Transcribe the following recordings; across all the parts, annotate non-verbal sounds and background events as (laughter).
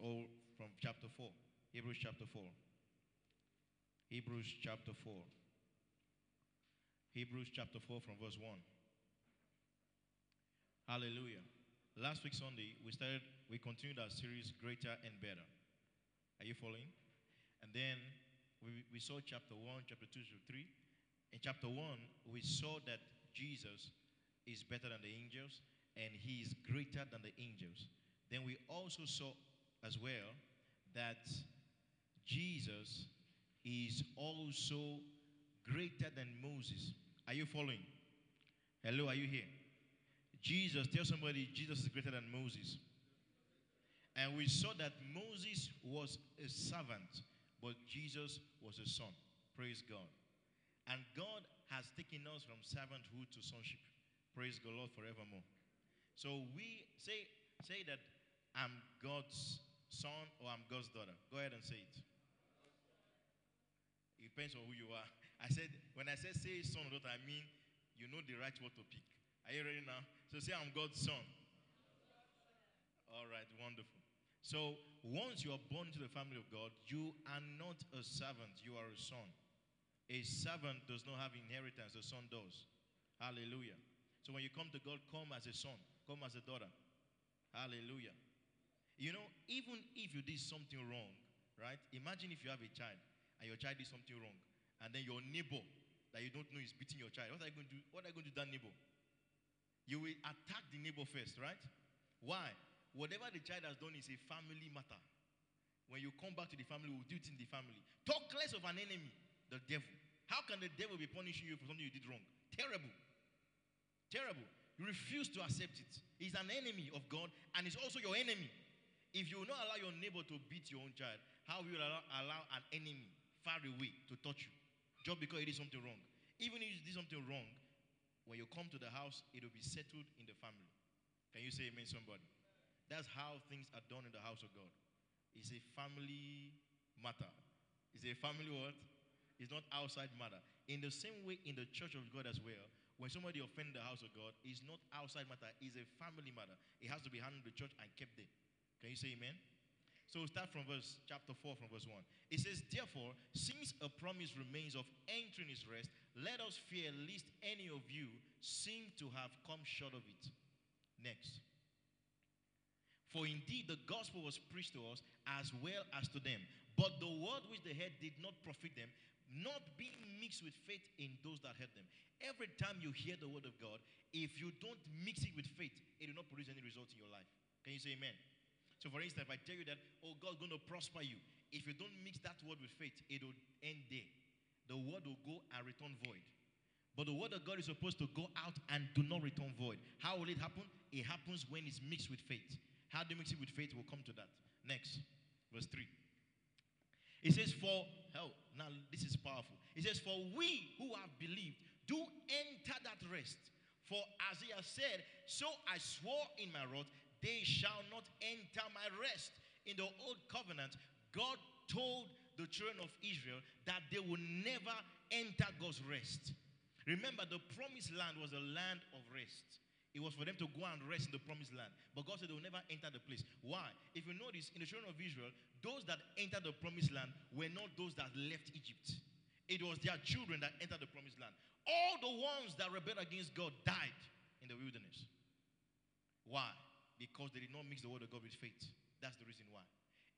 or from chapter 4. Hebrews chapter 4. Hebrews chapter 4. Hebrews chapter 4 from verse 1. Hallelujah. Last week Sunday, we started, we continued our series, Greater and Better. Are you following? And then we, we saw chapter 1, chapter 2, chapter 3. In chapter 1, we saw that Jesus is better than the angels and he is greater than the angels. Then we also saw as well that Jesus is also greater than Moses. Are you following? Hello, are you here? Jesus, tell somebody Jesus is greater than Moses. And we saw that Moses was a servant, but Jesus was a son. Praise God. And God has taken us from servanthood to sonship. Praise God, Lord, forevermore. So we say, say that I'm God's son or I'm God's daughter. Go ahead and say it. It depends on who you are. I said, when I said say son or daughter, I mean you know the right word to pick. Are you ready now? So say I'm God's son. All right, wonderful. So once you are born into the family of God, you are not a servant, you are a son. A servant does not have inheritance, a son does. Hallelujah. So when you come to God, come as a son, come as a daughter. Hallelujah. You know, even if you did something wrong, right? Imagine if you have a child and your child did something wrong, and then your neighbor that you don't know is beating your child. What are you going to do? What are you going to do that neighbor? You will attack the neighbor first, right? Why? Whatever the child has done is a family matter. When you come back to the family, we'll do it in the family. Talk less of an enemy, the devil. How can the devil be punishing you for something you did wrong? Terrible. Terrible. You refuse to accept it. He's an enemy of God and he's also your enemy. If you will not allow your neighbor to beat your own child, how will you allow, allow an enemy far away to touch you? Just because he did something wrong. Even if you did something wrong, when you come to the house, it will be settled in the family. Can you say amen, somebody? That's how things are done in the house of God. It's a family matter. It's a family what? It's not outside matter. In the same way, in the church of God as well, when somebody offends the house of God, it's not outside matter, it's a family matter. It has to be handled in the church and kept there. Can you say amen? So we'll start from verse chapter 4 from verse 1. It says, Therefore, since a promise remains of entering his rest, let us fear lest any of you seem to have come short of it. Next. For indeed the gospel was preached to us as well as to them. But the word which they heard did not profit them, not being mixed with faith in those that heard them. Every time you hear the word of God, if you don't mix it with faith, it will not produce any result in your life. Can you say amen? So, for instance, if I tell you that, oh, God's going to prosper you, if you don't mix that word with faith, it will end there. The word will go and return void. But the word of God is supposed to go out and do not return void. How will it happen? It happens when it's mixed with faith. How do you mix it with faith? We'll come to that. Next, verse 3. It says, For, oh, now this is powerful. It says, For we who have believed do enter that rest. For as he has said, so I swore in my wrath they shall not enter my rest. In the old covenant, God told the children of Israel that they will never enter God's rest. Remember, the promised land was a land of rest. It was for them to go and rest in the promised land. But God said they will never enter the place. Why? If you notice, in the children of Israel, those that entered the promised land were not those that left Egypt. It was their children that entered the promised land. All the ones that rebelled against God died in the wilderness. Why? Because they did not mix the word of God with faith. That's the reason why.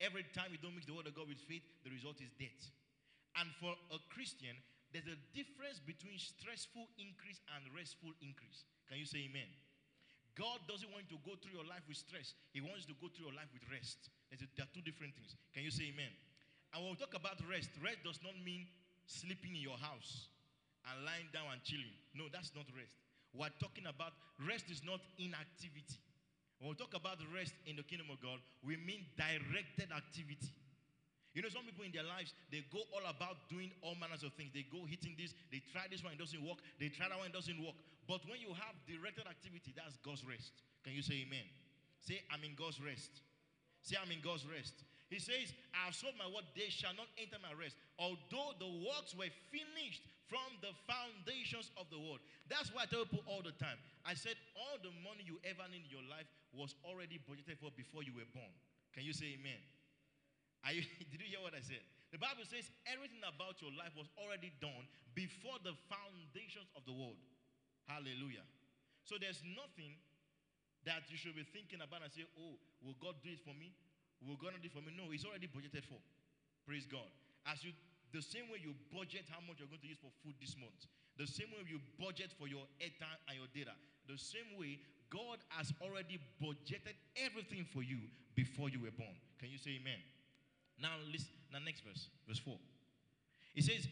Every time you don't mix the word of God with faith, the result is death. And for a Christian, there's a difference between stressful increase and restful increase. Can you say amen? God doesn't want you to go through your life with stress. He wants you to go through your life with rest. A, there are two different things. Can you say amen? And when we talk about rest, rest does not mean sleeping in your house and lying down and chilling. No, that's not rest. We're talking about rest is not inactivity. When we talk about rest in the kingdom of God, we mean directed activity. You know, some people in their lives, they go all about doing all manners of things. They go hitting this, they try this one, it doesn't work. They try that one, it doesn't work. But when you have directed activity, that's God's rest. Can you say amen? Say, I'm in God's rest. Say, I'm in God's rest. He says, I have sold my word, they shall not enter my rest. Although the works were finished from the foundations of the world. That's why I tell people all the time. I said, all the money you ever need in your life was already budgeted for before you were born. Can you say amen? Are you, (laughs) did you hear what I said? The Bible says everything about your life was already done before the foundations of the world. Hallelujah. So there's nothing that you should be thinking about and say, oh, will God do it for me? Will God do it for me? No, it's already budgeted for. Praise God. As you the same way you budget how much you're going to use for food this month, the same way you budget for your airtime and your data, the same way God has already budgeted everything for you before you were born. Can you say amen? Now, listen, now next verse, verse 4. It says,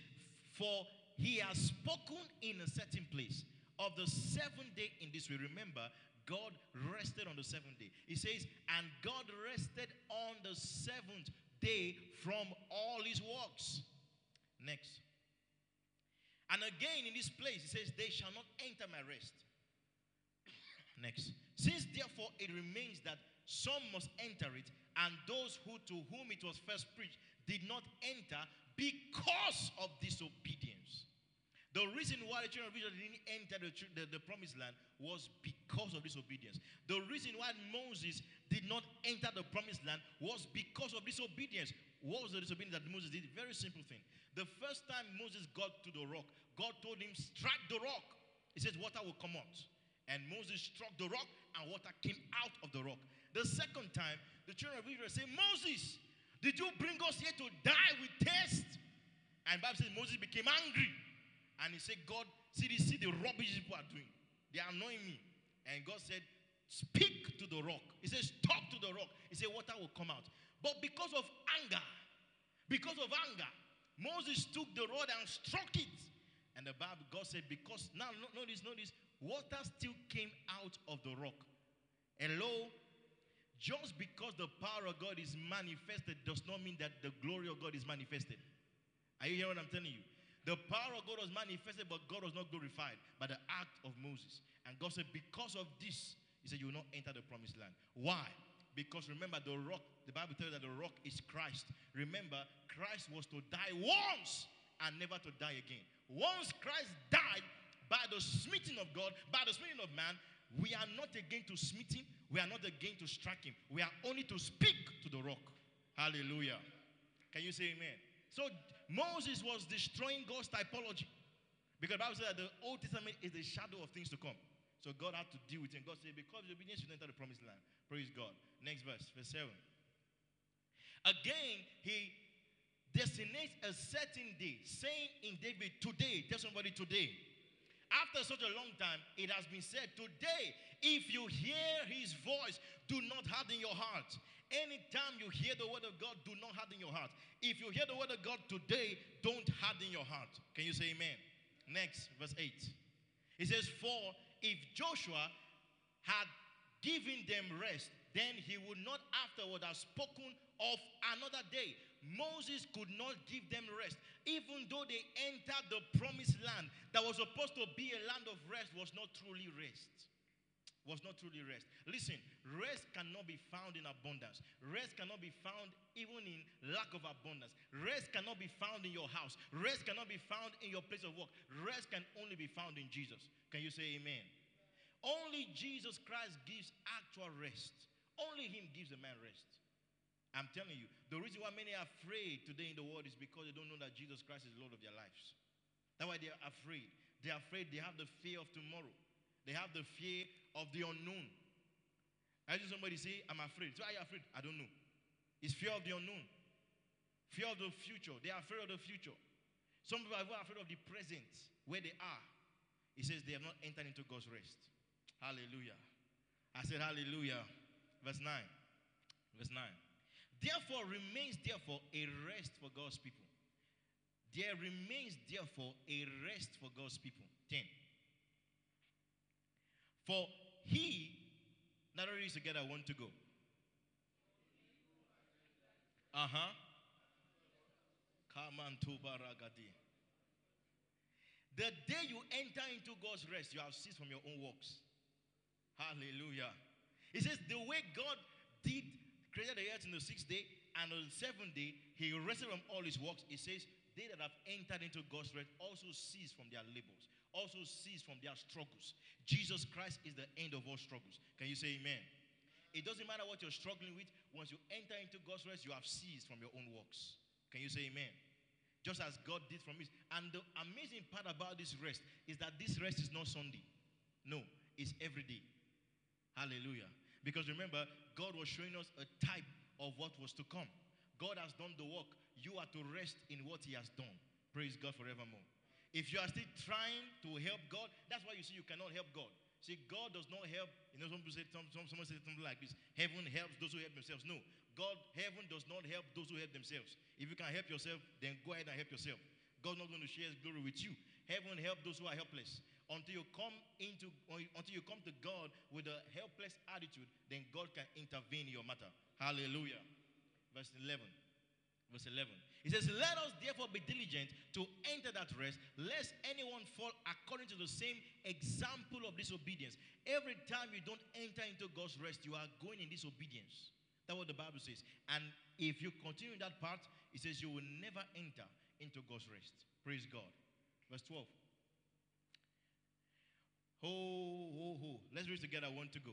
For he has spoken in a certain place of the seventh day in this way. Remember, God rested on the seventh day. He says, And God rested on the seventh day from all his works. Next. And again in this place, he says, They shall not enter my rest. Next. Since therefore it remains that some must enter it, and those who to whom it was first preached did not enter because of disobedience. The reason why the children of Israel didn't enter the, the, the, promised land was because of disobedience. The reason why Moses did not enter the promised land was because of disobedience. What was the disobedience that Moses did? Very simple thing. The first time Moses got to the rock, God told him, Strike the rock. He says, Water will come out. And Moses struck the rock, and water came out of the rock. The second time, the children of Israel said, Moses, did you bring us here to die with thirst? And Bible says Moses became angry. And he said, God, see, this, see the rubbish people are doing. They are annoying me. And God said, Speak to the rock. He says, Talk to the rock. He said, Water will come out. But because of anger, because of anger, Moses took the rod and struck it. And the Bible, God said, Because now, notice, notice, water still came out of the rock. Hello? Just because the power of God is manifested does not mean that the glory of God is manifested. Are you hearing what I'm telling you? The power of God was manifested, but God was not glorified by the act of Moses. And God said, Because of this, He said, You will not enter the promised land. Why? Because remember, the rock, the Bible tells you that the rock is Christ. Remember, Christ was to die once and never to die again. Once Christ died, by the smiting of God, by the smiting of man, we are not again to smite him. We are not again to strike him. We are only to speak to the rock. Hallelujah. Can you say amen? So Moses was destroying God's typology. Because the Bible says that the Old Testament is the shadow of things to come. So God had to deal with him. God said, Because of obedience, you enter the promised land. Praise God. Next verse, verse 7. Again, he designates a certain day, saying in David, Today, tell somebody today after such a long time, it has been said, Today, if you hear his voice, do not harden your heart. Anytime you hear the word of God, do not harden your heart. If you hear the word of God today, don't harden your heart. Can you say amen? Next, verse 8. It says, For if Joshua had given them rest, then he would not afterward have spoken of another day. Moses could not give them rest. Even though they entered the promised land that was supposed to be a land of rest, was not truly rest. Was not truly rest. Listen, rest cannot be found in abundance. Rest cannot be found even in lack of abundance. Rest cannot be found in your house. Rest cannot be found in your place of work. Rest can only be found in Jesus. Can you say amen? Only Jesus Christ gives actual rest. Only Him gives a man rest. I'm telling you, the reason why many are afraid today in the world is because they don't know that Jesus Christ is Lord of their lives. That's why they're afraid. They're afraid. They have the fear of tomorrow. They have the fear of the unknown. I heard somebody say, I'm afraid. So are you afraid? I don't know. It's fear of the unknown. Fear of the future. They are afraid of the future. Some people are afraid of the present, where they are. He says they have not entered into God's rest. Hallelujah. I said, Hallelujah. Verse 9. Verse 9. Therefore remains therefore a rest for God's people. There remains therefore a rest for God's people. 10. For he, not already together, want to go. Uh huh. The day you enter into God's rest, you have ceased from your own works. Hallelujah. It says the way God did created the earth in the sixth day, and on the seventh day, he rested from all his works. He says, They that have entered into God's rest also cease from their labors, also cease from their struggles. Jesus Christ is the end of all struggles. Can you say amen? It doesn't matter what you're struggling with, once you enter into God's rest, you have ceased from your own works. Can you say amen? Just as God did from his. And the amazing part about this rest is that this rest is not Sunday. No, it's every day. Hallelujah. Because remember, God was showing us a type of what was to come. God has done the work. You are to rest in what He has done. Praise God forevermore. If you are still trying to help God, that's why you see you cannot help God. See, God does not help. You know, some people say some, some, someone says something like this: Heaven helps those who help themselves. No, God, heaven does not help those who help themselves. If you can help yourself, then go ahead and help yourself. God's not going to share His glory with you. Heaven help those who are helpless. Until you come into, until you come to God with a helpless attitude, then God can intervene in your matter. Hallelujah. Verse 11. Verse 11. He says, Let us therefore be diligent to enter that rest, lest anyone fall according to the same example of disobedience. Every time you don't enter into God's rest, you are going in disobedience. That's what the Bible says. And if you continue in that part, it says you will never enter into God's rest. Praise God. Verse 12. Ho, ho, ho. Let's read together. I want to go.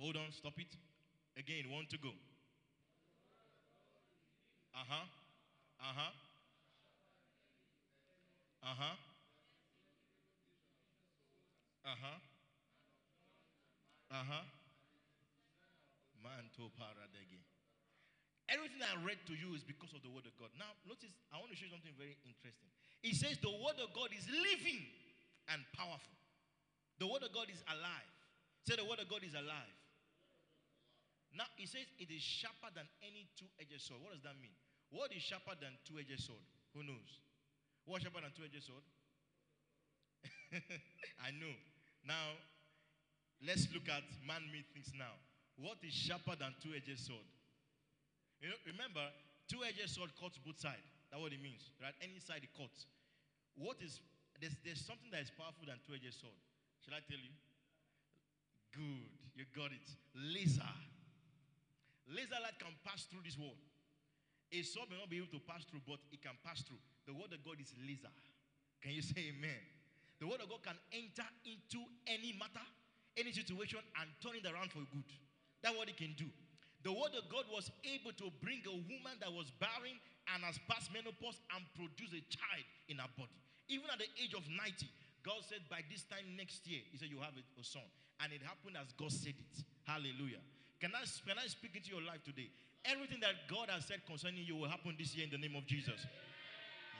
Hold on, stop it. Again, want to go. Uh huh. Uh huh. Uh huh. Uh huh. Uh huh. Manto paradegi. Everything I read to you is because of the word of God. Now, notice, I want to show you something very interesting. It says the word of God is living and powerful. The word of God is alive. Say the word of God is alive. Now, it says it is sharper than any two edged sword. What does that mean? What is sharper than two edged sword? Who knows? What's sharper than two edged sword? (laughs) I know. Now, let's look at man made things now. What is sharper than two edged sword? You know, remember, two edged sword cuts both sides. That's what it means, right? Any side it cuts. What is there's, there's something that is powerful than two edged sword. Shall I tell you? Good, you got it. Laser. Laser light can pass through this wall. A sword may not be able to pass through, but it can pass through. The word of God is laser. Can you say amen? The word of God can enter into any matter, any situation, and turn it around for good. That's what it can do. The word of God was able to bring a woman that was barren and has passed menopause and produce a child in her body. Even at the age of 90, God said, by this time next year, He said, You have a, son. And it happened as God said it. Hallelujah. Can I, can I speak into your life today? Everything that God has said concerning you will happen this year in the name of Jesus.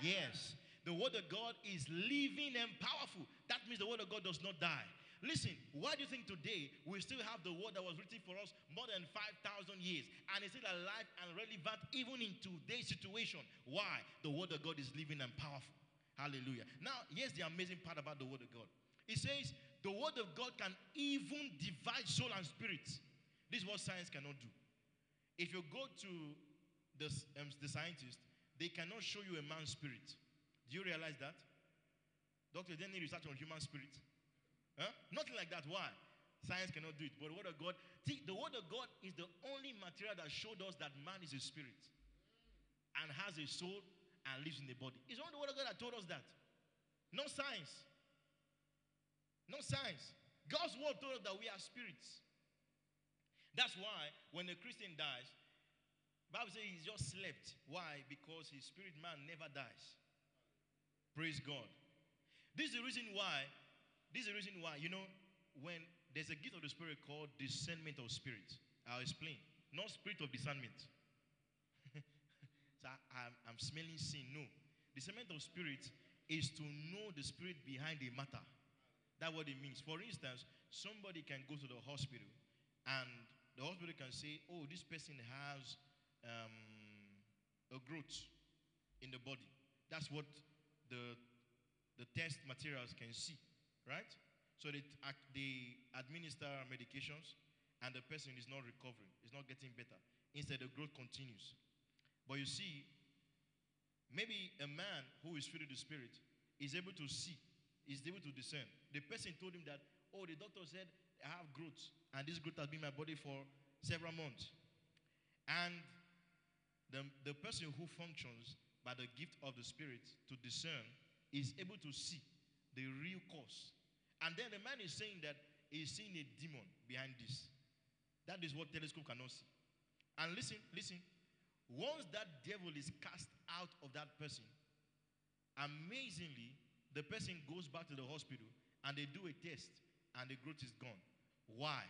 Yes. The word of God is living and powerful. That means the word of God does not die. Listen, why do you think today we still have the word that was written for us more than 5,000 years and it's still alive and relevant even in today's situation? Why? The word of God is living and powerful. Hallelujah. Now, here's the amazing part about the word of God. It says the word of God can even divide soul and spirit. This is what science cannot do. If you go to the, um, the scientists, they cannot show you a man's spirit. Do you realize that? Doctor, they need research on human spirit. Huh? Nothing like that. Why? Science cannot do it. But the Word of God, see, the Word of God is the only material that showed us that man is a spirit and has a soul and lives in the body. It's only the Word of God that told us that. No science. No science. God's Word told us that we are spirits. That's why when a Christian dies, Bible says he's just slept. Why? Because his spirit man never dies. Praise God. This is the reason why. This is the reason why. You know, when there's a gift of the spirit called discernment of spirit. I'll explain. Not spirit of discernment. so I, am smelling sin. No. Discernment of spirit is to know the spirit behind a matter. That's what it means. For instance, somebody can go to the hospital and the hospital can say, oh, this person has um, a growth in the body. That's what the, the test materials can see, right? So they, they administer medications and the person is not recovering, is not getting better. Instead, the growth continues. But you see, maybe a man who is filled with the Spirit is able to see, is able to discern. The person told him that, oh, the doctor said I have growth, and this growth has been my body for several months. And the, the person who functions by the gift of the Spirit to discern is able to see the real cause. And then the man is saying that he's seeing a demon behind this. That is what telescope cannot see. And listen, listen. Once that devil is cast out of that person, amazingly, the person goes back to the hospital and they do a test and the growth is gone. Why?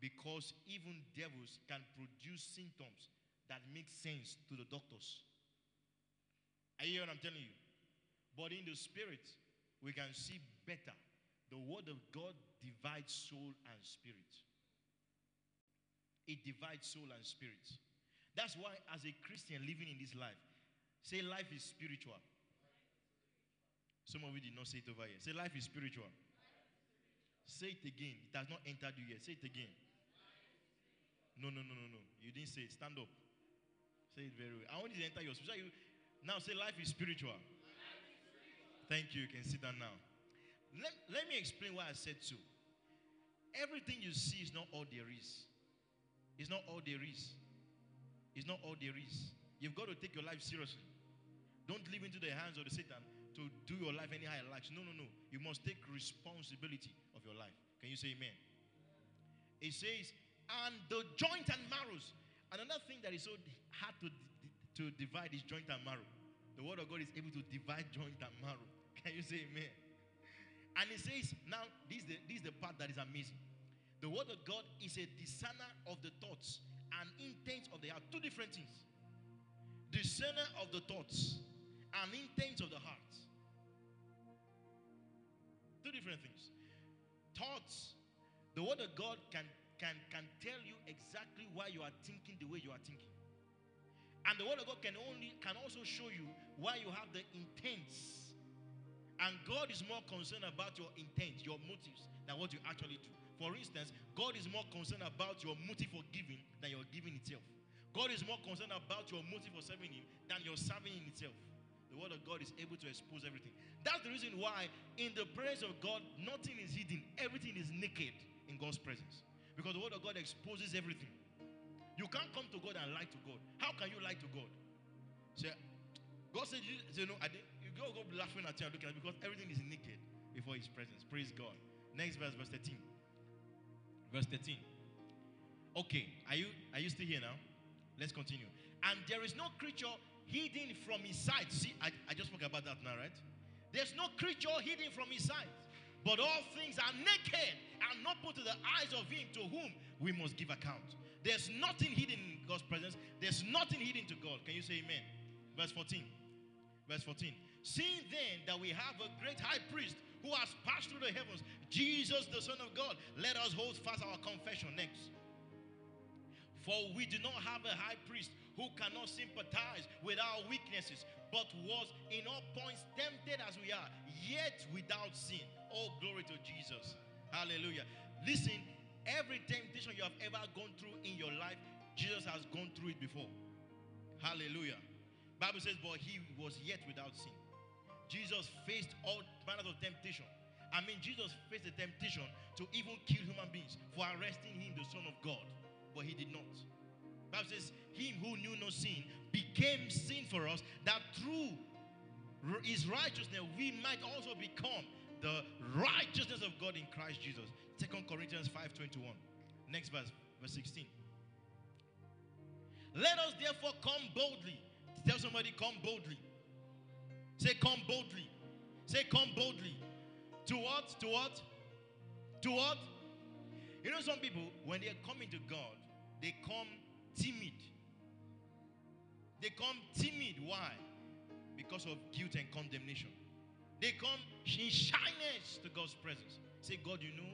Because even devils can produce symptoms that make sense to the doctors. You hear what I'm telling you? But in the spirit, we can see better. The word of God divides soul and spirit. It divides soul and spirit. That's why, as a Christian living in this life, say life is spiritual. Some of you did not say it over here. Say life is spiritual. Say it again. It has not entered you yet. Say it again. No, no, no, no, no. You didn't say it. Stand up. Say it very well. I want you to enter your spirit. Now say life is spiritual. Thank you. You can sit down now. Let, let me explain why I said so. Everything you see is not all there is. It's not all there is. It's not all there is. You've got to take your life seriously. Don't leave into the hands of the Satan to do your life anyhow it likes. No, no, no. You must take responsibility your life. Can you say amen? It says, and the joint and marrows. Another thing that is so hard to, to divide is joint and marrow. The word of God is able to divide joint and marrow. (laughs) Can you say amen? And it says, now, this is, the, this is the part that is amazing. The word of God is a discerner of the thoughts and intents of the heart. Two different things. Discerner of the thoughts and intents of the heart. Two different things. Thoughts, the word of God can, can, can tell you exactly why you are thinking the way you are thinking. And the word of God can only can also show you why you have the intents. And God is more concerned about your intent, your motives, than what you actually do. For instance, God is more concerned about your motive for giving than your giving itself. God is more concerned about your motive for serving Him than your serving in itself. The Word of God is able to expose everything. That's the reason why, in the presence of God, nothing is hidden, everything is naked in God's presence. Because the Word of God exposes everything. You can't come to God and lie to God. How can you lie to God? Say, God said, you, no, I didn't. You go, go laughing at you and looking at because everything is naked before His presence. Praise God. Next verse, verse 13. Verse 13. Okay, are you are you still here now? Let's continue. And there is no creature hidden from his sight. See, I, I just spoke about that now, right? There's no creature hidden from his sight. But all things are naked and not put to the eyes of him to whom we must give account. There's nothing hidden in God's presence. There's nothing hidden to God. Can you say amen? Verse 14. Verse 14. Seeing then that we have a great high priest who has passed through the heavens, Jesus, the Son of God, let us hold fast our confession next. For we do not have a high priest who cannot sympathize with our weaknesses, but was in all points tempted as we are, yet without sin. Oh, glory to Jesus. Hallelujah. Listen, every temptation you have ever gone through in your life, Jesus has gone through it before. Hallelujah. Bible says, but he was yet without sin. Jesus faced all manners of temptation. I mean, Jesus faced the temptation to even kill human beings for arresting him, the Son of God, but he did not. Bible says, Him who knew no sin became sin for us, that through his righteousness we might also become the righteousness of God in Christ Jesus. Second Corinthians 5:21. Next verse, verse 16. Let us therefore come boldly. Tell somebody, come boldly. Say, come boldly. Say, come boldly. To what? To what? To what? You know, some people, when they're coming to God, they come timid. They come timid. Why? Because of guilt and condemnation. They come in shyness to God's presence. Say, God, you know,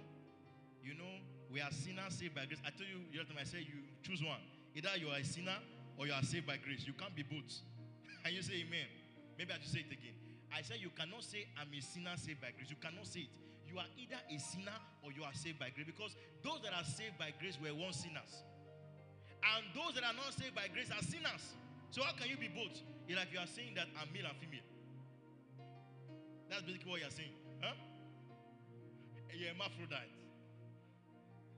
you know, we are sinners saved by grace. I tell you the other time I said you choose one. Either you are a sinner or you are saved by grace. You can't be both. (laughs) and you say amen. Maybe I should say it again. I said you cannot say I'm a sinner saved by grace. You cannot say it. You are either a sinner or you are saved by grace. Because those that are saved by grace were once sinners. And those that are not saved by grace are sinners. So how can you be both? It's like you are saying that I'm male and female. That's basically what you're saying. Huh? Eh, you're hermaphrodite.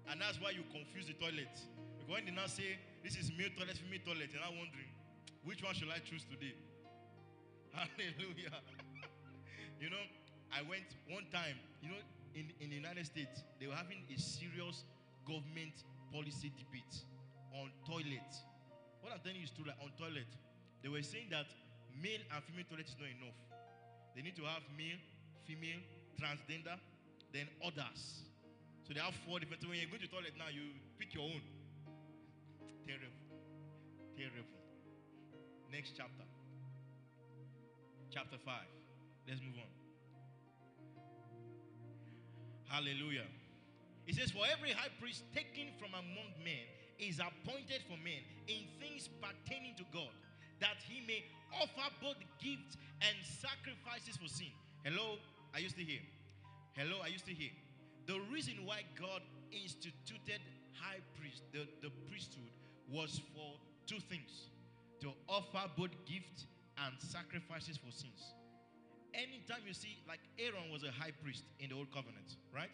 And that's why you confuse the toilet. Because when they now say this is male toilet, female toilet, you're not wondering which one should I choose today? (laughs) Hallelujah. (laughs) you know, I went one time, you know, in, in the United States, they were having a serious government policy debate on toilet. What I'm telling you is true. Like on toilet, they were saying that male and female toilet is not enough. They need to have male, female, transgender, then others. So they have four different. When you go to toilet now, you pick your own. Terrible. Terrible. Next chapter. Chapter 5. Let's move on. Hallelujah. It says, For every high priest taken from among men is appointed for men in things pertaining to God, that he may offer both gifts and sacrifices for sin. Hello, are you still here? Hello, are you still here? The reason why God instituted high priest, the, the priesthood, was for two things to offer both gifts and sacrifices for sins. Anytime you see, like Aaron was a high priest in the old covenant, right?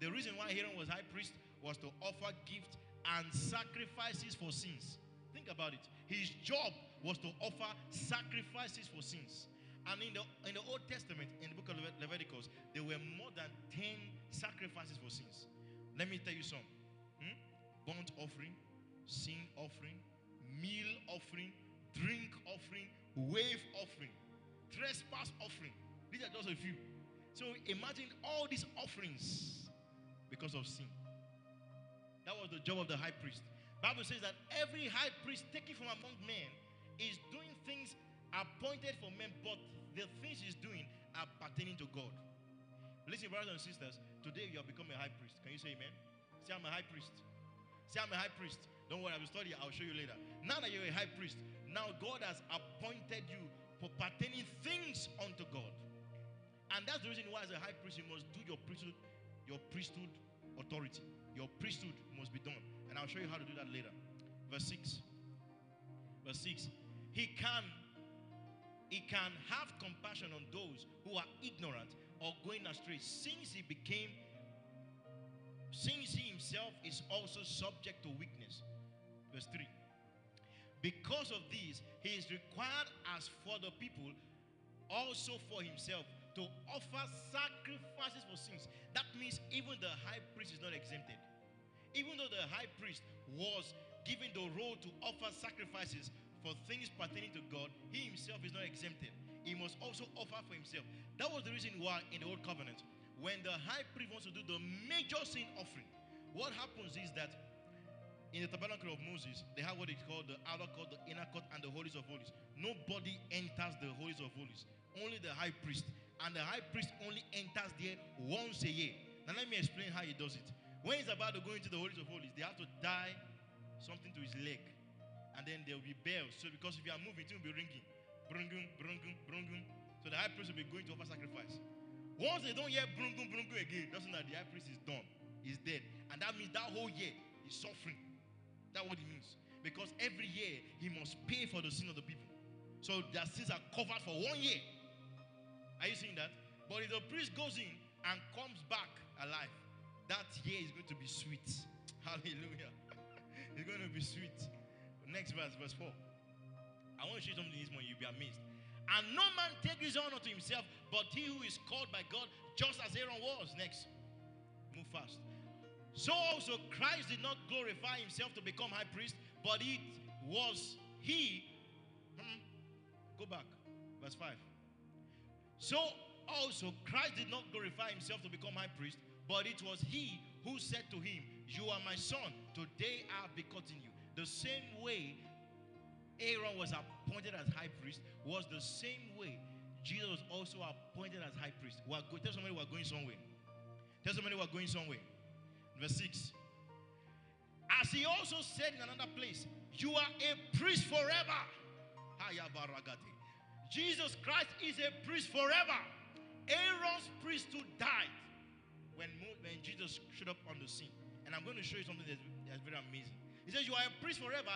The reason why Aaron was high priest was to offer gifts and sacrifices for sins. Think about it. His job was to offer sacrifices for sins. And in the in the Old Testament, in the book of Leviticus, there were more than 10 sacrifices for sins. Let me tell you some. Hmm? Burnt offering, sin offering, meal offering, drink offering, wave offering, trespass offering. These are just a few. So imagine all these offerings because of sin. That was the job of the high priest. Bible says that every high priest taken from among men is doing things appointed for men, but the things he's doing are pertaining to God. Listen, brothers and sisters, today you have become a high priest. Can you say amen? Say, I'm a high priest. Say, I'm a high priest. Don't worry, I will study. I'll show you later. Now that you're a high priest, now God has appointed you for pertaining things unto God. And that's the reason why, as a high priest, you must do your priesthood, your priesthood authority. Your priesthood must be done. And I'll show you how to do that later. Verse 6. Verse 6. He can he can have compassion on those who are ignorant or going astray since he became since he himself is also subject to weakness verse 3 because of this he is required as for the people also for himself to offer sacrifices for sins that means even the high priest is not exempted even though the high priest was given the role to offer sacrifices for things pertaining to God, he himself is not exempted. He must also offer for himself. That was the reason why in the old covenant, when the high priest wants to do the major sin offering, what happens is that in the tabernacle of Moses, they have what is called the outer court, the inner court, and the holies of holies. Nobody enters the holies of holies, only the high priest. And the high priest only enters there once a year. Now, let me explain how he does it. When he's about to go into the holies of holies, they have to tie something to his leg and then there will be bells. So because if you are moving, it will be ringing. Brungum, brungum, brungum. So the high priest will be going to offer sacrifice. Once they don't hear brungum, brungum again, that's that the high priest is done. He's dead. And that means that whole year he's suffering. That's what it means. Because every year he must pay for the sin of the people. So their sins are covered for one year. Are you seeing that? But if the priest goes in and comes back alive, that year is going to be sweet. (laughs) Hallelujah. (laughs) it's going to be sweet. Next verse, verse 4. I want to show you something this morning, you'll be amazed. And no man take his honor to himself, but he who is called by God, just as Aaron was. Next. Move fast. So also Christ did not glorify himself to become high priest, but it was he. Hmm, go back. Verse 5. So also Christ did not glorify himself to become high priest, but it was he who said to him, You are my son, today I have begotten you. The same way Aaron was appointed as high priest was the same way Jesus was also appointed as high priest. We are go- tell somebody we're going somewhere. Tell somebody we're going somewhere. Verse 6. As he also said in another place, you are a priest forever. Jesus Christ is a priest forever. Aaron's priesthood died when, when Jesus showed up on the scene. And I'm going to show you something that's, that's very amazing. He says, You are a priest forever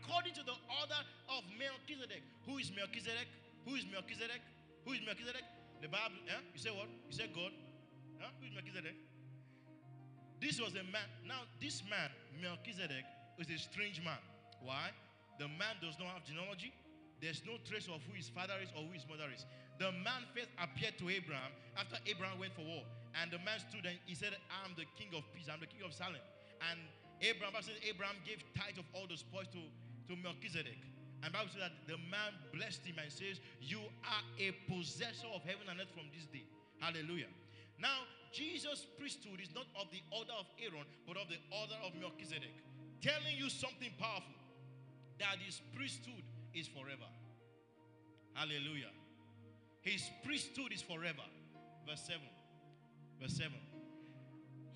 according to the order of Melchizedek. Who is Melchizedek? Who is Melchizedek? Who is Melchizedek? The Bible, eh? You say what? You say God? Who is Melchizedek? This was a man. Now, this man, Melchizedek, is a strange man. Why? The man does not have genealogy. There's no trace of who his father is or who his mother is. The man first appeared to Abraham after Abraham went for war. And the man stood and he said, I'm the king of peace. I'm the king of Salem. And Abraham, Bible says Abraham gave tithe of all the spoils to, to Melchizedek. And Bible says that the man blessed him and says, You are a possessor of heaven and earth from this day. Hallelujah. Now, Jesus' priesthood is not of the order of Aaron, but of the order of Melchizedek. Telling you something powerful that his priesthood is forever. Hallelujah. His priesthood is forever. Verse 7. Verse 7.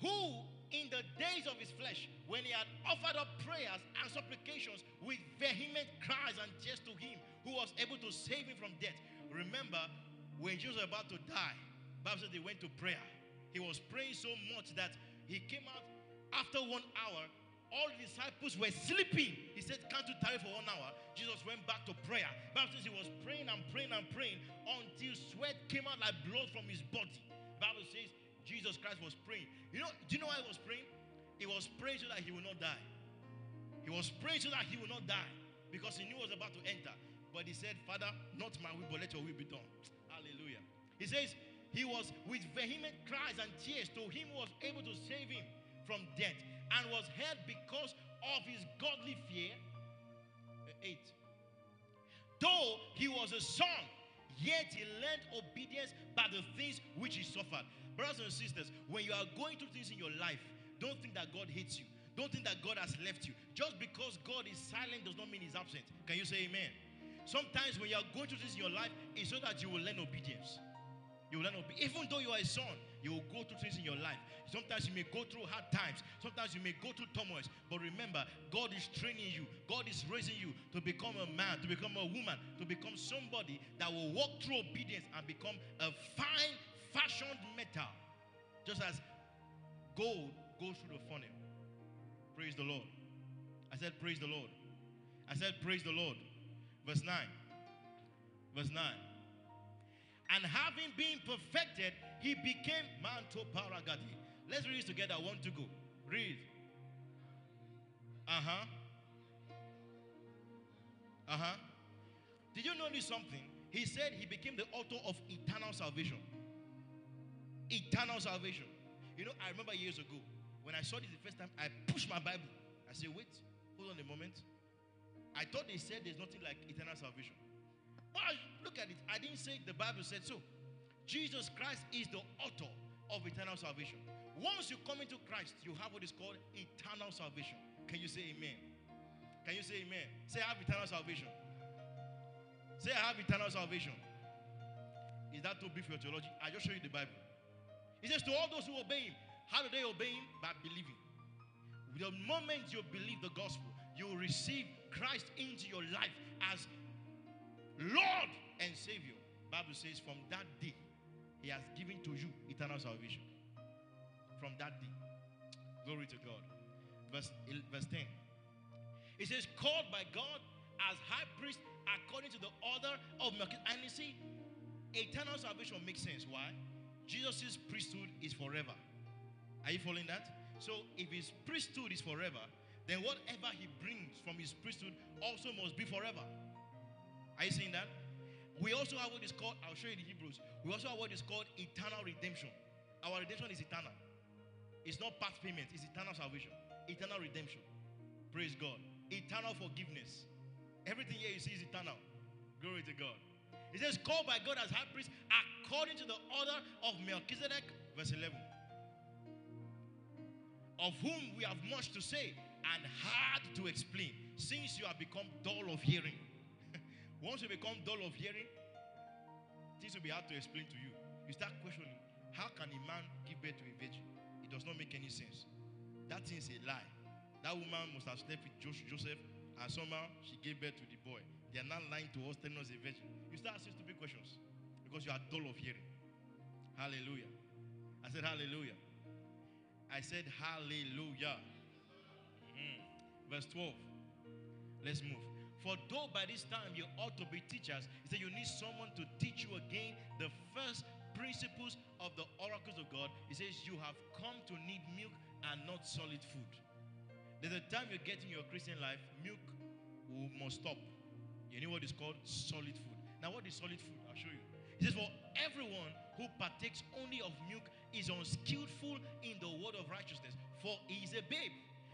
Who in the days of his flesh, when he had offered up prayers and supplications with vehement cries and tears to him who was able to save him from death. Remember, when Jesus was about to die, Bible said they went to prayer. He was praying so much that he came out after one hour. All the disciples were sleeping. He said, Can't you tarry for one hour? Jesus went back to prayer. Bible says he was praying and praying and praying until sweat came out like blood from his body. Bible says Jesus Christ was praying. You know, do you know why he was praying? He was praying so that he will not die. He was praying so that he will not die because he knew he was about to enter. But he said, Father, not my will, but let your will be done. Hallelujah. He says, He was with vehement cries and tears to him who was able to save him from death and was heard because of his godly fear. Uh, eight. Though he was a son, yet he learned obedience by the things which he suffered. Brothers and sisters, when you are going through things in your life, don't think that God hates you. Don't think that God has left you. Just because God is silent does not mean he's absent. Can you say amen? Sometimes when you are going through things in your life, it's so that you will learn obedience. You will learn obedience. Even though you are a son, you will go through things in your life. Sometimes you may go through hard times. Sometimes you may go through turmoils. But remember, God is training you. God is raising you to become a man, to become a woman, to become somebody that will walk through obedience and become a fine fashioned metal, just as gold goes through the funnel. Praise the Lord. I said, Praise the Lord. I said, Praise the Lord. Verse 9. Verse 9. And having been perfected, he became Manto Paragati. Let's read this together. I want to go. Read. Uh huh. Uh huh. Did you notice something? He said he became the author of eternal salvation eternal salvation. You know, I remember years ago when I saw this the first time, I pushed my Bible. I said, wait, hold on a moment. I thought they said there's nothing like eternal salvation. But look at it. I didn't say the Bible said so. Jesus Christ is the author of eternal salvation. Once you come into Christ, you have what is called eternal salvation. Can you say amen? Can you say amen? Say, I have eternal salvation. Say, I have eternal salvation. Is that too big for your theology? I just show you the Bible. He says, To all those who obey him, how do they obey him? By believing. The moment you believe the gospel, you receive Christ into your life as Lord and Savior. Bible says, from that day, He has given to you eternal salvation. From that day. Glory to God. Verse, verse 10. It says, called by God as high priest according to the order of Melchizedek. And you see, eternal salvation makes sense. Why? Jesus' priesthood is forever. Are you following that? So if his priesthood is forever, then whatever he brings from his priesthood also must be forever. Are you seeing that? We also have what is called, I'll show you the Hebrews. We also have what is called eternal redemption. Our redemption is eternal. It's not past payment, it's eternal salvation, eternal redemption. Praise God. Eternal forgiveness. Everything here you see is eternal. Glory to God. He says, called by God as high priest according to the order of Melchizedek, verse 11. Of whom we have much to say and hard to explain, since you have become dull of hearing. Once you become dull of hearing, things will be hard to explain to you. You start questioning, how can a man give birth to a virgin? It does not make any sense. That thing is a lie. That woman must have slept with Joseph, and somehow she gave birth to the boy. They are not lying to us, telling us a virgin. You start asking stupid questions because you are dull of hearing. Hallelujah. I said, Hallelujah. I said, Hallelujah. Mm. Verse 12. Let's move. For though by this time you ought to be teachers, he said you need someone to teach you again the first principles of the oracles of God. He says you have come to need milk and not solid food. There's a time you get in your Christian life, milk will must stop. You know what is called solid food. Now, what is solid food? I'll show you. He says, For everyone who partakes only of milk is unskillful in the word of righteousness, for he is a babe.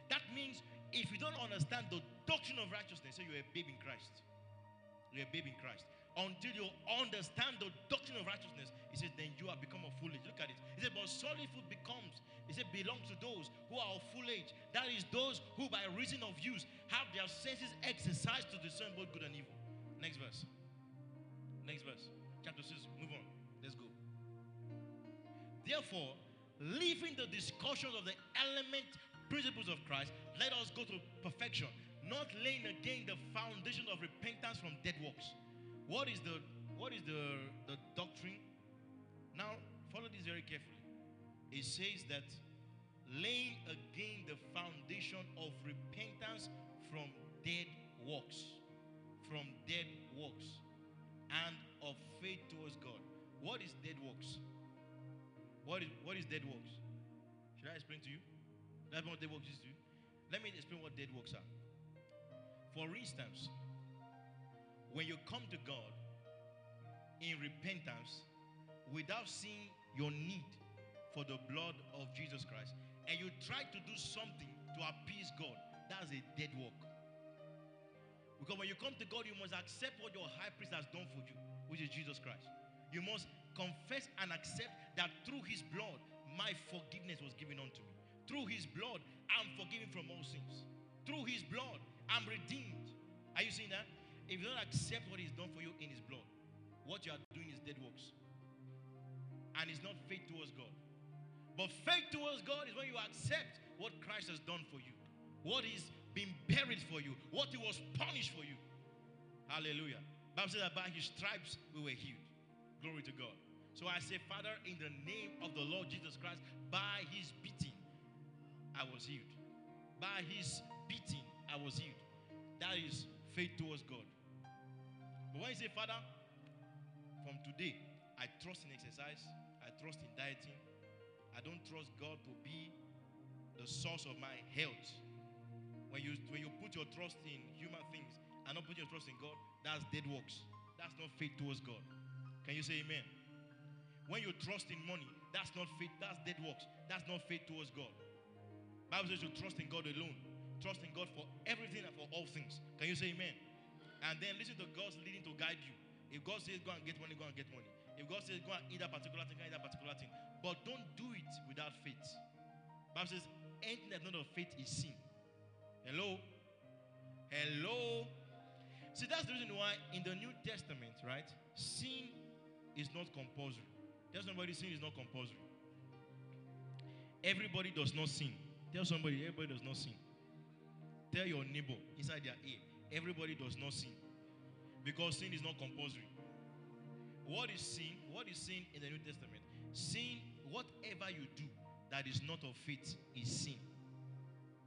That means if you don't understand the doctrine of righteousness, say you're a babe in Christ. You're a babe in Christ. Until you understand the doctrine of righteousness, he says, then you have become a foolish. Look at it. He said, but solid food becomes, he said, belongs to those who are of full age. That is those who by reason of use have their senses exercised to discern both good and evil. Next verse. Next verse. Chapter 6. Move on. Let's go. Therefore, leaving the discussions of the element principles of Christ, let us go to perfection, not laying again the foundation of repentance from dead works. What is the what is the, the doctrine? Now, follow this very carefully. It says that laying again the foundation of repentance from dead works. From dead works and of faith towards God. What is dead works? What is what is dead works? Should I explain to you? That's what dead works you. Let me explain what dead works are. For instance, when you come to God in repentance without seeing your need for the blood of Jesus Christ, and you try to do something to appease God, that's a dead work. Because when you come to God, you must accept what your high priest has done for you, which is Jesus Christ. You must confess and accept that through his blood, my forgiveness was given unto me. Through his blood, I'm forgiven from all sins. Through his blood, I'm redeemed. Are you seeing that? If you don't accept what he's done for you in his blood, what you are doing is dead works. And it's not faith towards God. But faith towards God is when you accept what Christ has done for you. What is been buried for you, what he was punished for you. Hallelujah. Bible says that by his stripes we were healed. Glory to God. So I say, Father, in the name of the Lord Jesus Christ, by his beating, I was healed. By his beating, I was healed. That is faith towards God. But when you say, Father, from today, I trust in exercise, I trust in dieting, I don't trust God to be the source of my health. When you when you put your trust in human things and not put your trust in God, that's dead works. That's not faith towards God. Can you say amen? When you trust in money, that's not faith, that's dead works. That's not faith towards God. Bible says you trust in God alone. Trust in God for everything and for all things. Can you say amen? And then listen to God's leading to guide you. If God says go and get money, go and get money. If God says go and eat that particular thing, go and eat that particular thing. But don't do it without faith. Bible says anything that's not of faith is sin. Hello? Hello? See, that's the reason why in the New Testament, right, sin is not compulsory. Tell somebody sin is not compulsory. Everybody does not sin. Tell somebody everybody does not sin. Tell your neighbor inside their ear, everybody does not sin. Because sin is not compulsory. What is sin? What is sin in the New Testament? Sin, whatever you do that is not of faith, is sin.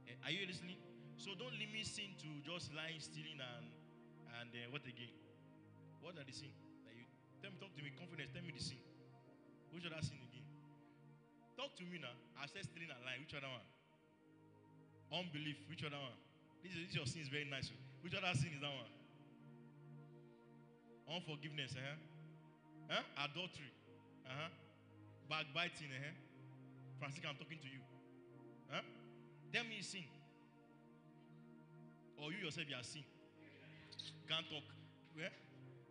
Eh, Are you listening? So don't limit sin to just lying, stealing, and and uh, what again? What are the sin? That you tell me, talk to me, confidence. Tell me the sin. Which other sin again? Talk to me now. I said stealing and lying. Which other one? Unbelief. Which other one? This, is, this your sin is very nice. Which other sin is that one? Unforgiveness. Huh? Adultery. Uh-huh. Backbiting. Uh-huh. Francisca, I'm talking to you. Huh? Tell me sin. Or you yourself, you are sin. Can't talk. Yeah?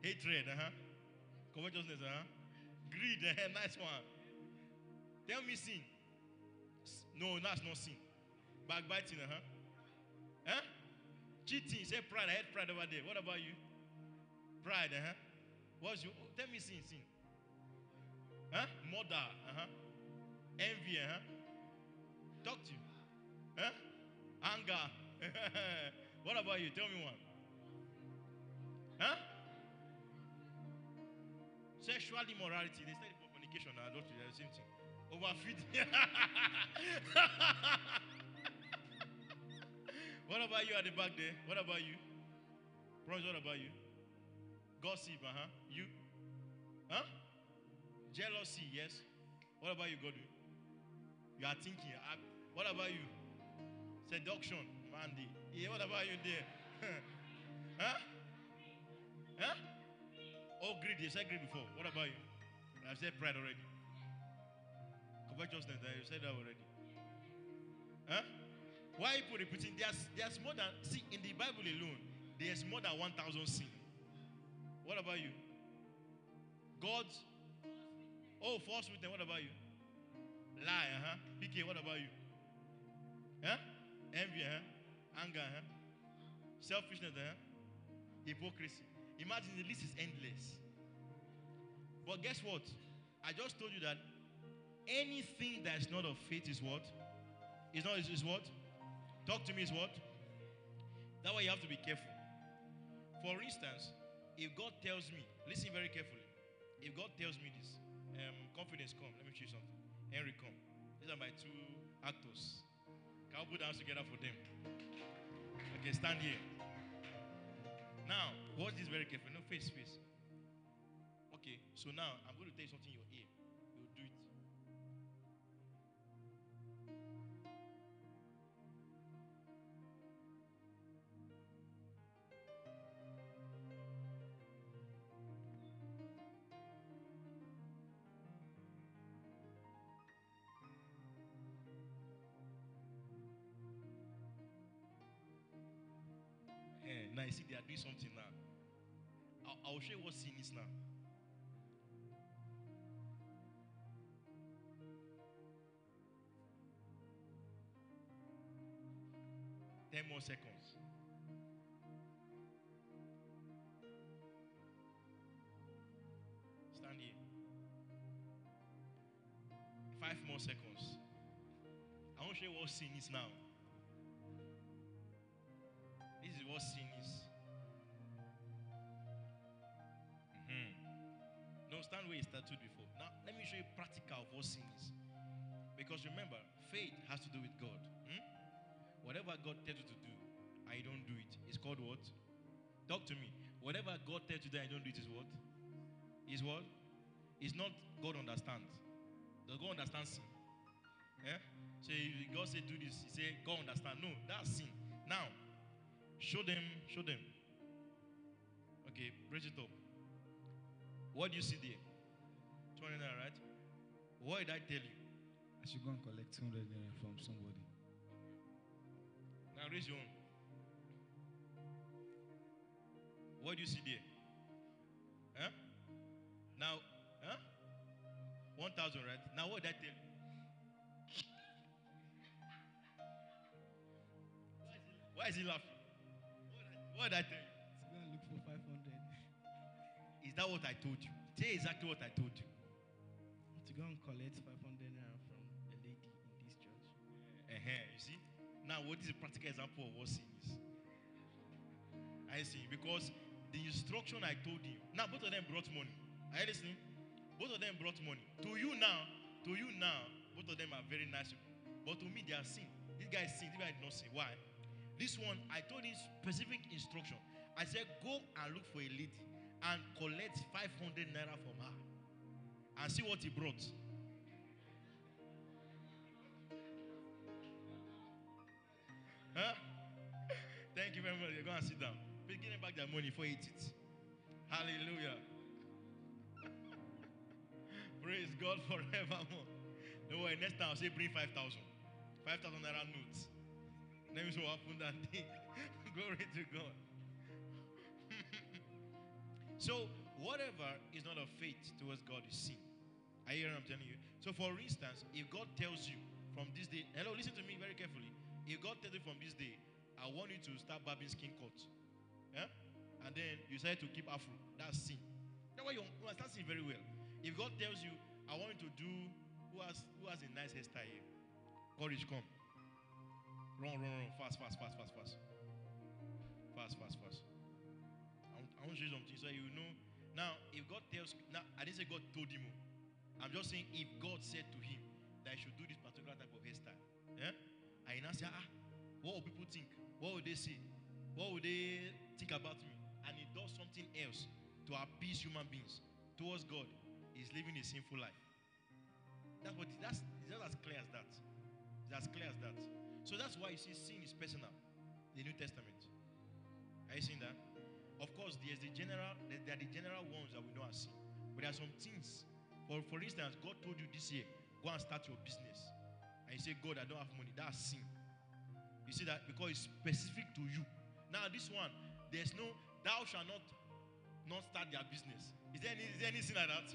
Hatred, uh-huh. Covetousness, uh-huh. Greed, uh-huh. (laughs) nice one. Tell me sin. No, that's not sin. Backbiting, uh-huh. Huh? Cheating, say pride. I had pride over there. What about you? Pride, uh-huh. What's you? Tell me sin, sin. Huh? Murder, uh-huh. Envy, uh-huh. Talk to you. Huh? Anger. (laughs) what about you? Tell me one. Huh? Sexual immorality. They said fornication and adultery. They're the same thing. Overfeeding. (laughs) what about you at the back there? What about you? Bronze, what about you? Gossip, uh huh. You? Huh? Jealousy, yes. What about you, Godwin? You are thinking. uh, What about you? Seduction, Mandy. Yeah, what about you there? (laughs) huh? Huh? Oh, greed. You said greed before. What about you? I've said pride already. Covetousness. You said that already. Huh? Why people repeating? There's there's more than see in the Bible alone. There's more than one thousand sin. What about you? God's oh false witness. What about you? Lie, huh? PK. What about you? Huh? Envy, huh? Anger, huh? Selfishness, huh? Hypocrisy. Imagine the list is endless. But guess what? I just told you that anything that is not of faith is what? Is not is what? Talk to me is what? That why you have to be careful. For instance, if God tells me, listen very carefully. If God tells me this, um, confidence come. Let me show you something. Henry come. These are my two actors. Can we put hands together for them? Okay, stand here. Now, watch this very carefully. No face, face. Okay, so now I'm going to tell you something in doing something now. I'll, I'll show you what sin is now. Ten more seconds. Stand here. Five more seconds. I want to show you what sin is now. This is what sin is. No, stand where you started before. Now, let me show you practical of what sin is. Because remember, faith has to do with God. Hmm? Whatever God tells you to do, you don't do it, it's called what? Talk to me. Whatever God tells you that you don't do it is what? Is what? It's not God understands. Does God understand sin? So if God said do this, he say God understand. No, that's sin. Now, show them, show them. Okay, raise it up. What do you see there? 20 naira, right? What did I tell you? I should go and collect 200 naira from somebody. Now raise your own. What do you see there? Huh? Now, huh? 1,000, right? Now what did I tell you? Why is he laughing? What did I tell you? Is that what I told you? Say exactly what I told you. To go and collect 500 naira from a lady in this church. Uh-huh, you see? Now, what is a practical example of what sin is? I see. Because the instruction I told you, now both of them brought money. Are you listening? Both of them brought money. To you now, to you now, both of them are very nice people. But to me, they are sin. This guy is sin. This guy did not sin. Why? This one, I told him specific instruction. I said, go and look for a lady and collect 500 naira from her and see what he brought. Huh? Thank you very much. You're going to sit down. Please give them back their money for eat it. Hallelujah. (laughs) Praise God forevermore. No way. Next time I'll say bring 5,000. 5,000 naira notes. Let me see what happened that day. (laughs) Glory to God. So, whatever is not of faith towards God is sin. I hear what I'm telling you. So, for instance, if God tells you from this day, hello, listen to me very carefully. If God tells you from this day, I want you to start barbing skin cut, yeah? and then you decide to keep afro, that's sin. That's why you understand sin very well. If God tells you, I want you to do, who has, who has a nice hairstyle here? Courage, come. Run, run, run. Fast, fast, fast, fast, fast. Fast, fast, fast. I want, to show you something so you know. Now, if God tells, now I didn't say God told him. oh. I'm just saying if God said to him that he should do this particular type of hairstyle, yeah, I now say, ah, what will people think? What will they say? What will they think about me? And he does something else to appease human beings towards God. He's living a sinful life. That's what. That's it's just as clear as that. It's as clear as that. So that's why you see sin is personal. The New Testament. Are you seeing that? Of course, there's the general. There are the general ones that we know as but there are some things. For for instance, God told you this year, go and start your business, and you say, God, I don't have money. That's sin. You see that? Because it's specific to you. Now, this one, there's no, thou shall not not start their business. Is there, any, is there anything like that?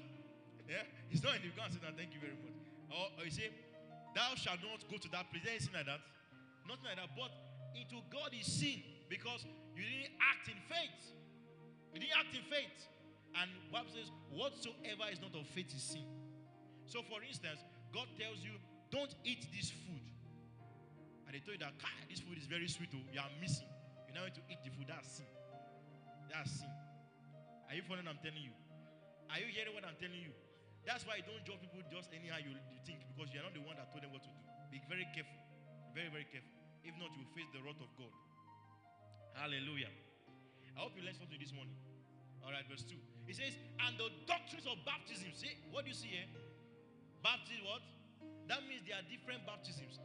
Yeah? It's not in the, say that, thank you very much. Or, or you say, thou shalt not go to that place. Is there anything like that? Nothing like that. But into God is sin because you didn't act in faith. You didn't act in faith. And Bible says, whatsoever is not of faith is sin. So, for instance, God tells you, don't eat this food. And they told you that, this food is very sweet. Oh, you are missing. You're going to eat the food. That's sin. That's sin. Are you following what I'm telling you? Are you hearing what I'm telling you? That's why you don't judge people just anyhow you, you think because you're not the one that told them what to do. Be very careful. Very, very careful. If not, you will face the wrath of God. Hallelujah. I hope you learned something this morning. All right, verse 2. It says, and the doctrines of baptism. See, what do you see here? Baptism, what? That means there are different baptisms.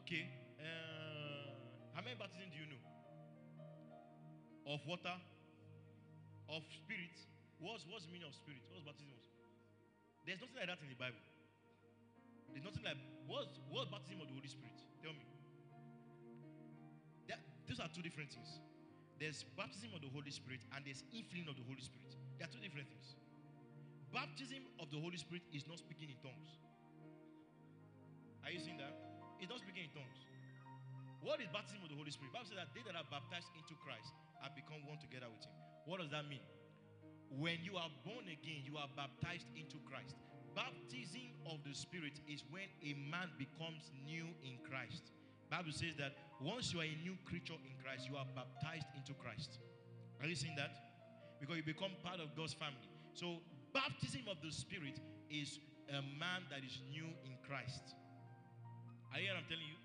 Okay. Uh, how many baptisms do you know? Of water, of spirit. What's, what's the meaning of spirit? What's baptism? There's nothing like that in the Bible. There's nothing like what's what's baptism of the Holy Spirit? Tell me. Those are two different things. There's baptism of the Holy Spirit and there's infilling of the Holy Spirit. They are two different things. Baptism of the Holy Spirit is not speaking in tongues. Are you seeing that? It's not speaking in tongues. What is baptism of the Holy Spirit? Bible says that they that are baptized into Christ have become one together with Him. What does that mean? When you are born again, you are baptized into Christ. Baptism of the Spirit is when a man becomes new in Christ. Bible says that once you are a new creature in Christ, you are baptized into Christ. Are you seeing that? Because you become part of God's family. So, baptism of the Spirit is a man that is new in Christ. Are you hearing I'm telling you?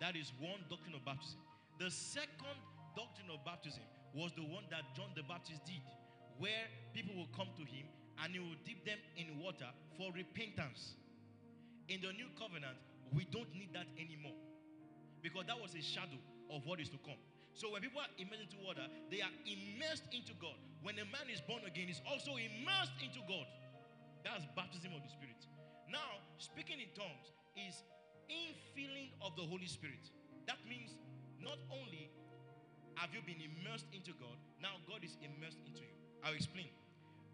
That is one doctrine of baptism. The second doctrine of baptism was the one that John the Baptist did, where people will come to him and he will dip them in water for repentance. In the new covenant, we don't need that anymore because that was a shadow of what is to come. So when people are immersed into water, they are immersed into God. When a man is born again, he's also immersed into God. That's baptism of the Spirit. Now, speaking in tongues is infilling of the Holy Spirit. That means not only have you been immersed into God? Now God is immersed into you. I'll explain.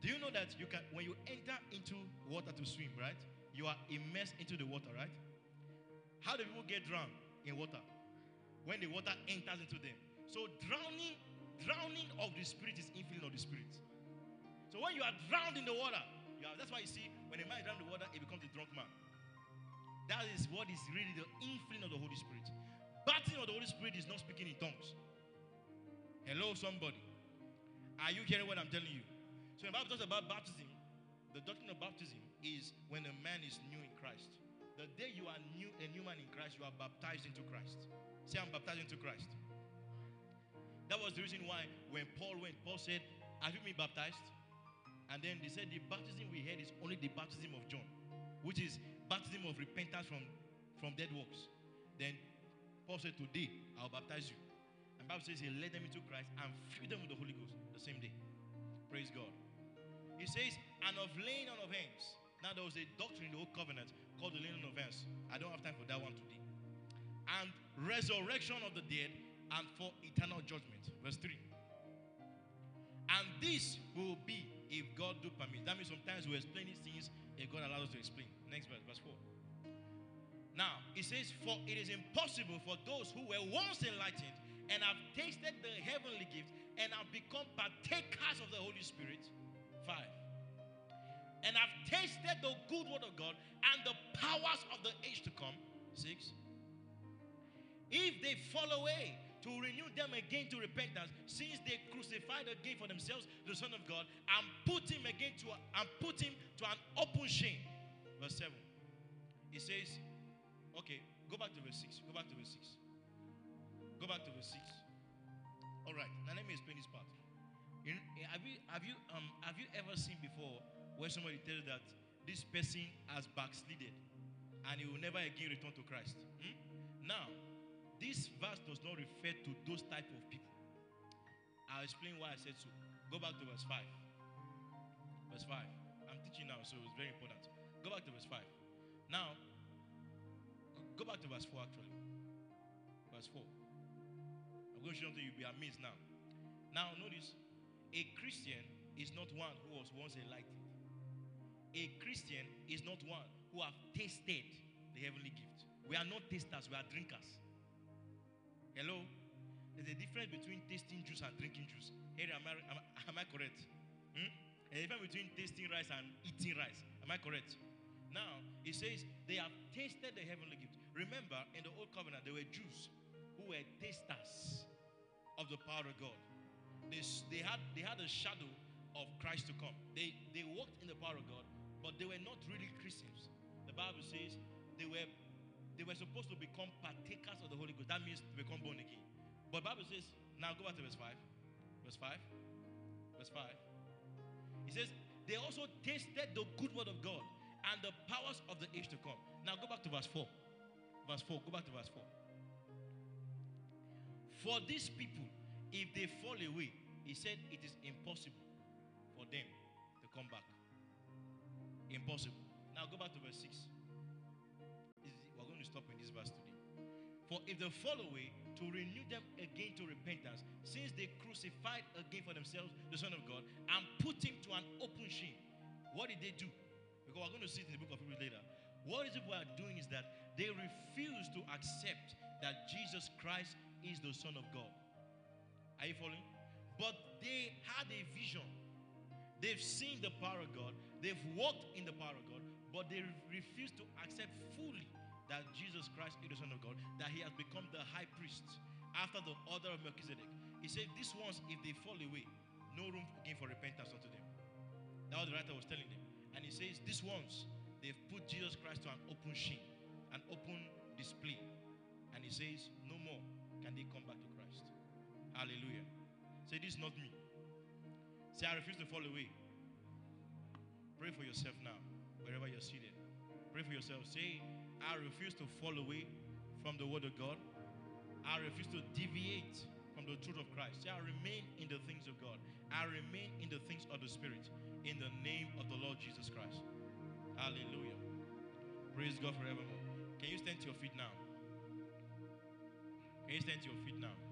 Do you know that you can when you enter into water to swim, right? You are immersed into the water, right? How do people get drowned in water? When the water enters into them. So drowning, drowning of the spirit is infilling of the spirit. So when you are drowned in the water, are, that's why you see when a man is drowned in the water, he becomes a drunk man. That is what is really the infilling of the Holy Spirit. Baptism of the Holy Spirit is not speaking in tongues. Hello, somebody. Are you hearing what I'm telling you? So, the Bible talks about baptism, the doctrine of baptism is when a man is new in Christ. The day you are new, a new man in Christ, you are baptized into Christ. Say, I'm baptized into Christ. That was the reason why when Paul went, Paul said, Have you been baptized? And then they said, The baptism we had is only the baptism of John, which is baptism of repentance from, from dead works. Then Paul said, Today I'll baptize you. And Bible says he led them into Christ and filled them with the Holy Ghost the same day. Praise God. He says, and of laying on of hands. Now there was a doctrine in the old covenant called the laying on of hands. I don't have time for that one today. And resurrection of the dead and for eternal judgment. Verse 3. And this will be if God do permit. That means sometimes we explain these things if God allows us to explain. Next verse, verse 4. Now, it says, For it is impossible for those who were once enlightened and have tasted the heavenly gift and have become partakers of the Holy Spirit. Five. And have tasted the good word of God and the powers of the age to come. Six. If they fall away, to renew them again to repentance, since they crucified again for themselves the Son of God and put him again to and put him to an open shame. Verse 7. He says, okay, go back to verse 6. Go back to verse 6. Go back to verse 6. All right, now let me explain this part. In, have you have you um have you ever seen before where somebody tells you that this person has backslided and he will never again return to Christ? Hmm? Now, this verse does not refer to those type of people. I'll explain why I said so. Go back to verse 5. Verse 5. I'm teaching now, so it's very important. Go back to verse 5. Now, go back to verse 4 actually. Verse 4. I'm going to show you something you'll be amazed now. Now, notice a Christian is not one who was once enlightened. A Christian is not one who have tasted the heavenly gift. We are not tasters, we are drinkers. Hello? There's a difference between tasting juice and drinking juice. Hey, am I, am, am I correct? Hmm? A difference between tasting rice and eating rice. Am I correct? Now, it says they have tasted the heavenly gift. Remember, in the old covenant, there were Jews who were tasters of the power of God. They, they, had, they had a shadow of Christ to come. They, they walked in the power of God, but they were not really Christians. The Bible says they were, they were supposed to become partakers of the Holy Ghost. That means to become born again. But Bible says, now go back to verse 5. Verse 5. Verse 5. It says, they also tasted the good word of God and the powers of the age to come. Now go back to verse 4. Verse 4. Go back to verse 4. For these people, if they fall away, he said it is impossible for them to come back. Impossible. Now go back to verse 6. We're going to stop in this verse today. For if they fall away, to renew them again to repentance, since they crucified again for themselves the Son of God and put him to an open shame. What did they do? Because we're going to see it in the book of Hebrews later. What these people are doing is that they refuse to accept that Jesus Christ is the Son of God. Are you following? But they had a vision. They've seen the power of God. They've walked in the power of God, but they refuse to accept fully that Jesus Christ is the Son of God, that He has become the high priest after the order of Melchizedek. He said, These ones, if they fall away, no room again for repentance unto them. That was the writer was telling them. And he says, These ones, they've put Jesus Christ to an open shame, an open display. And he says, No more can they come back to Christ. Hallelujah. Say, This is not me. Say, I refuse to fall away. Pray for yourself now, wherever you're seated. Pray for yourself. Say, I refuse to fall away from the Word of God. I refuse to deviate from the truth of Christ. Say, I remain in the things of God. I remain in the things of the Spirit. In the name of the Lord Jesus Christ. Hallelujah. Praise God forevermore. Can you stand to your feet now? Can you stand to your feet now?